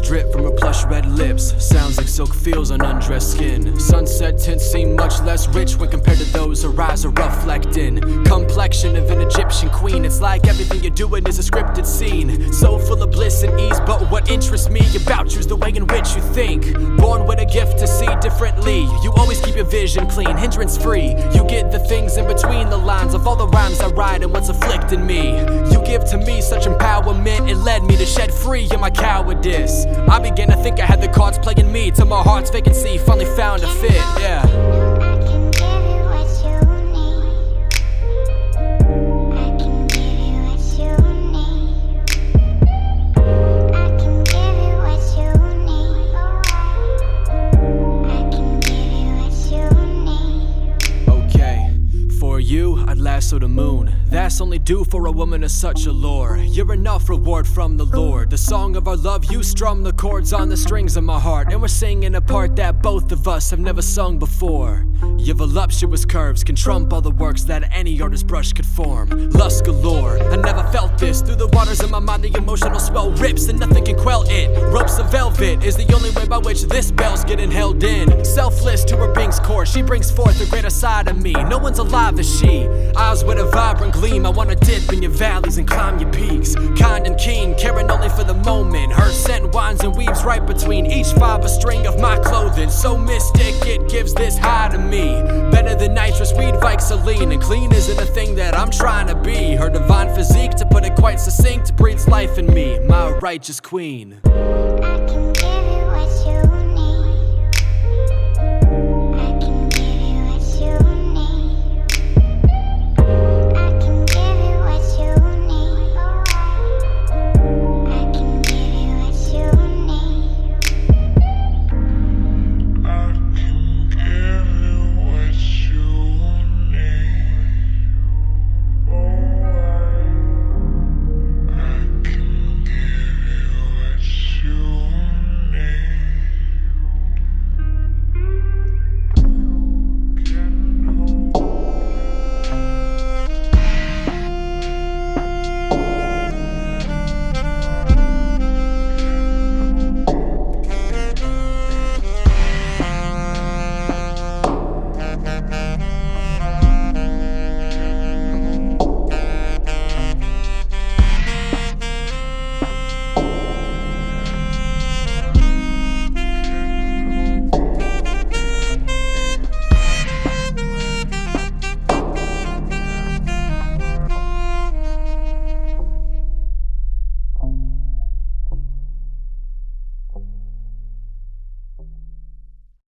Drip from her plush red lips. Sounds like silk feels on undressed skin. Sunset tints seem much less rich when compared to those her eyes are reflecting. Complexion of an Egyptian queen. It's like everything you're doing is a scripted scene. So full of bliss and ease, but what interests me about you's the way in which you think. Born with a gift to see differently. You always keep your vision clean, hindrance free. You get the things in between the lines of all the rhymes I write and what's afflicting me. You give to me such empowerment, it led me to shed free of my cowardice. I began to think I had the cards playing me till my heart's vacancy finally found a fit. Yeah. You, I'd lasso the moon. That's only due for a woman of such allure. You're enough reward from the Lord. The song of our love, you strum the chords on the strings of my heart. And we're singing a part that both of us have never sung before. Your voluptuous curves can trump all the works that any artist brush could form. Lust galore, this. Through the waters of my mind, the emotional swell rips, and nothing can quell it. Ropes of velvet is the only way by which this bell's getting held in. Selfless to her being's core, she brings forth the greater side of me. No one's alive as she. Eyes with a vibrant gleam, I wanna dip in your valleys and climb your peaks. Kind and keen, caring only for the moment. Her scent winds and weaves right between each fiber string of my clothing. So mystic, it gives this high to me. Weed, Vicodin, and clean isn't a thing that I'm trying to be. Her divine physique, to put it quite succinct, breathes life in me, my righteous queen. I can give you what you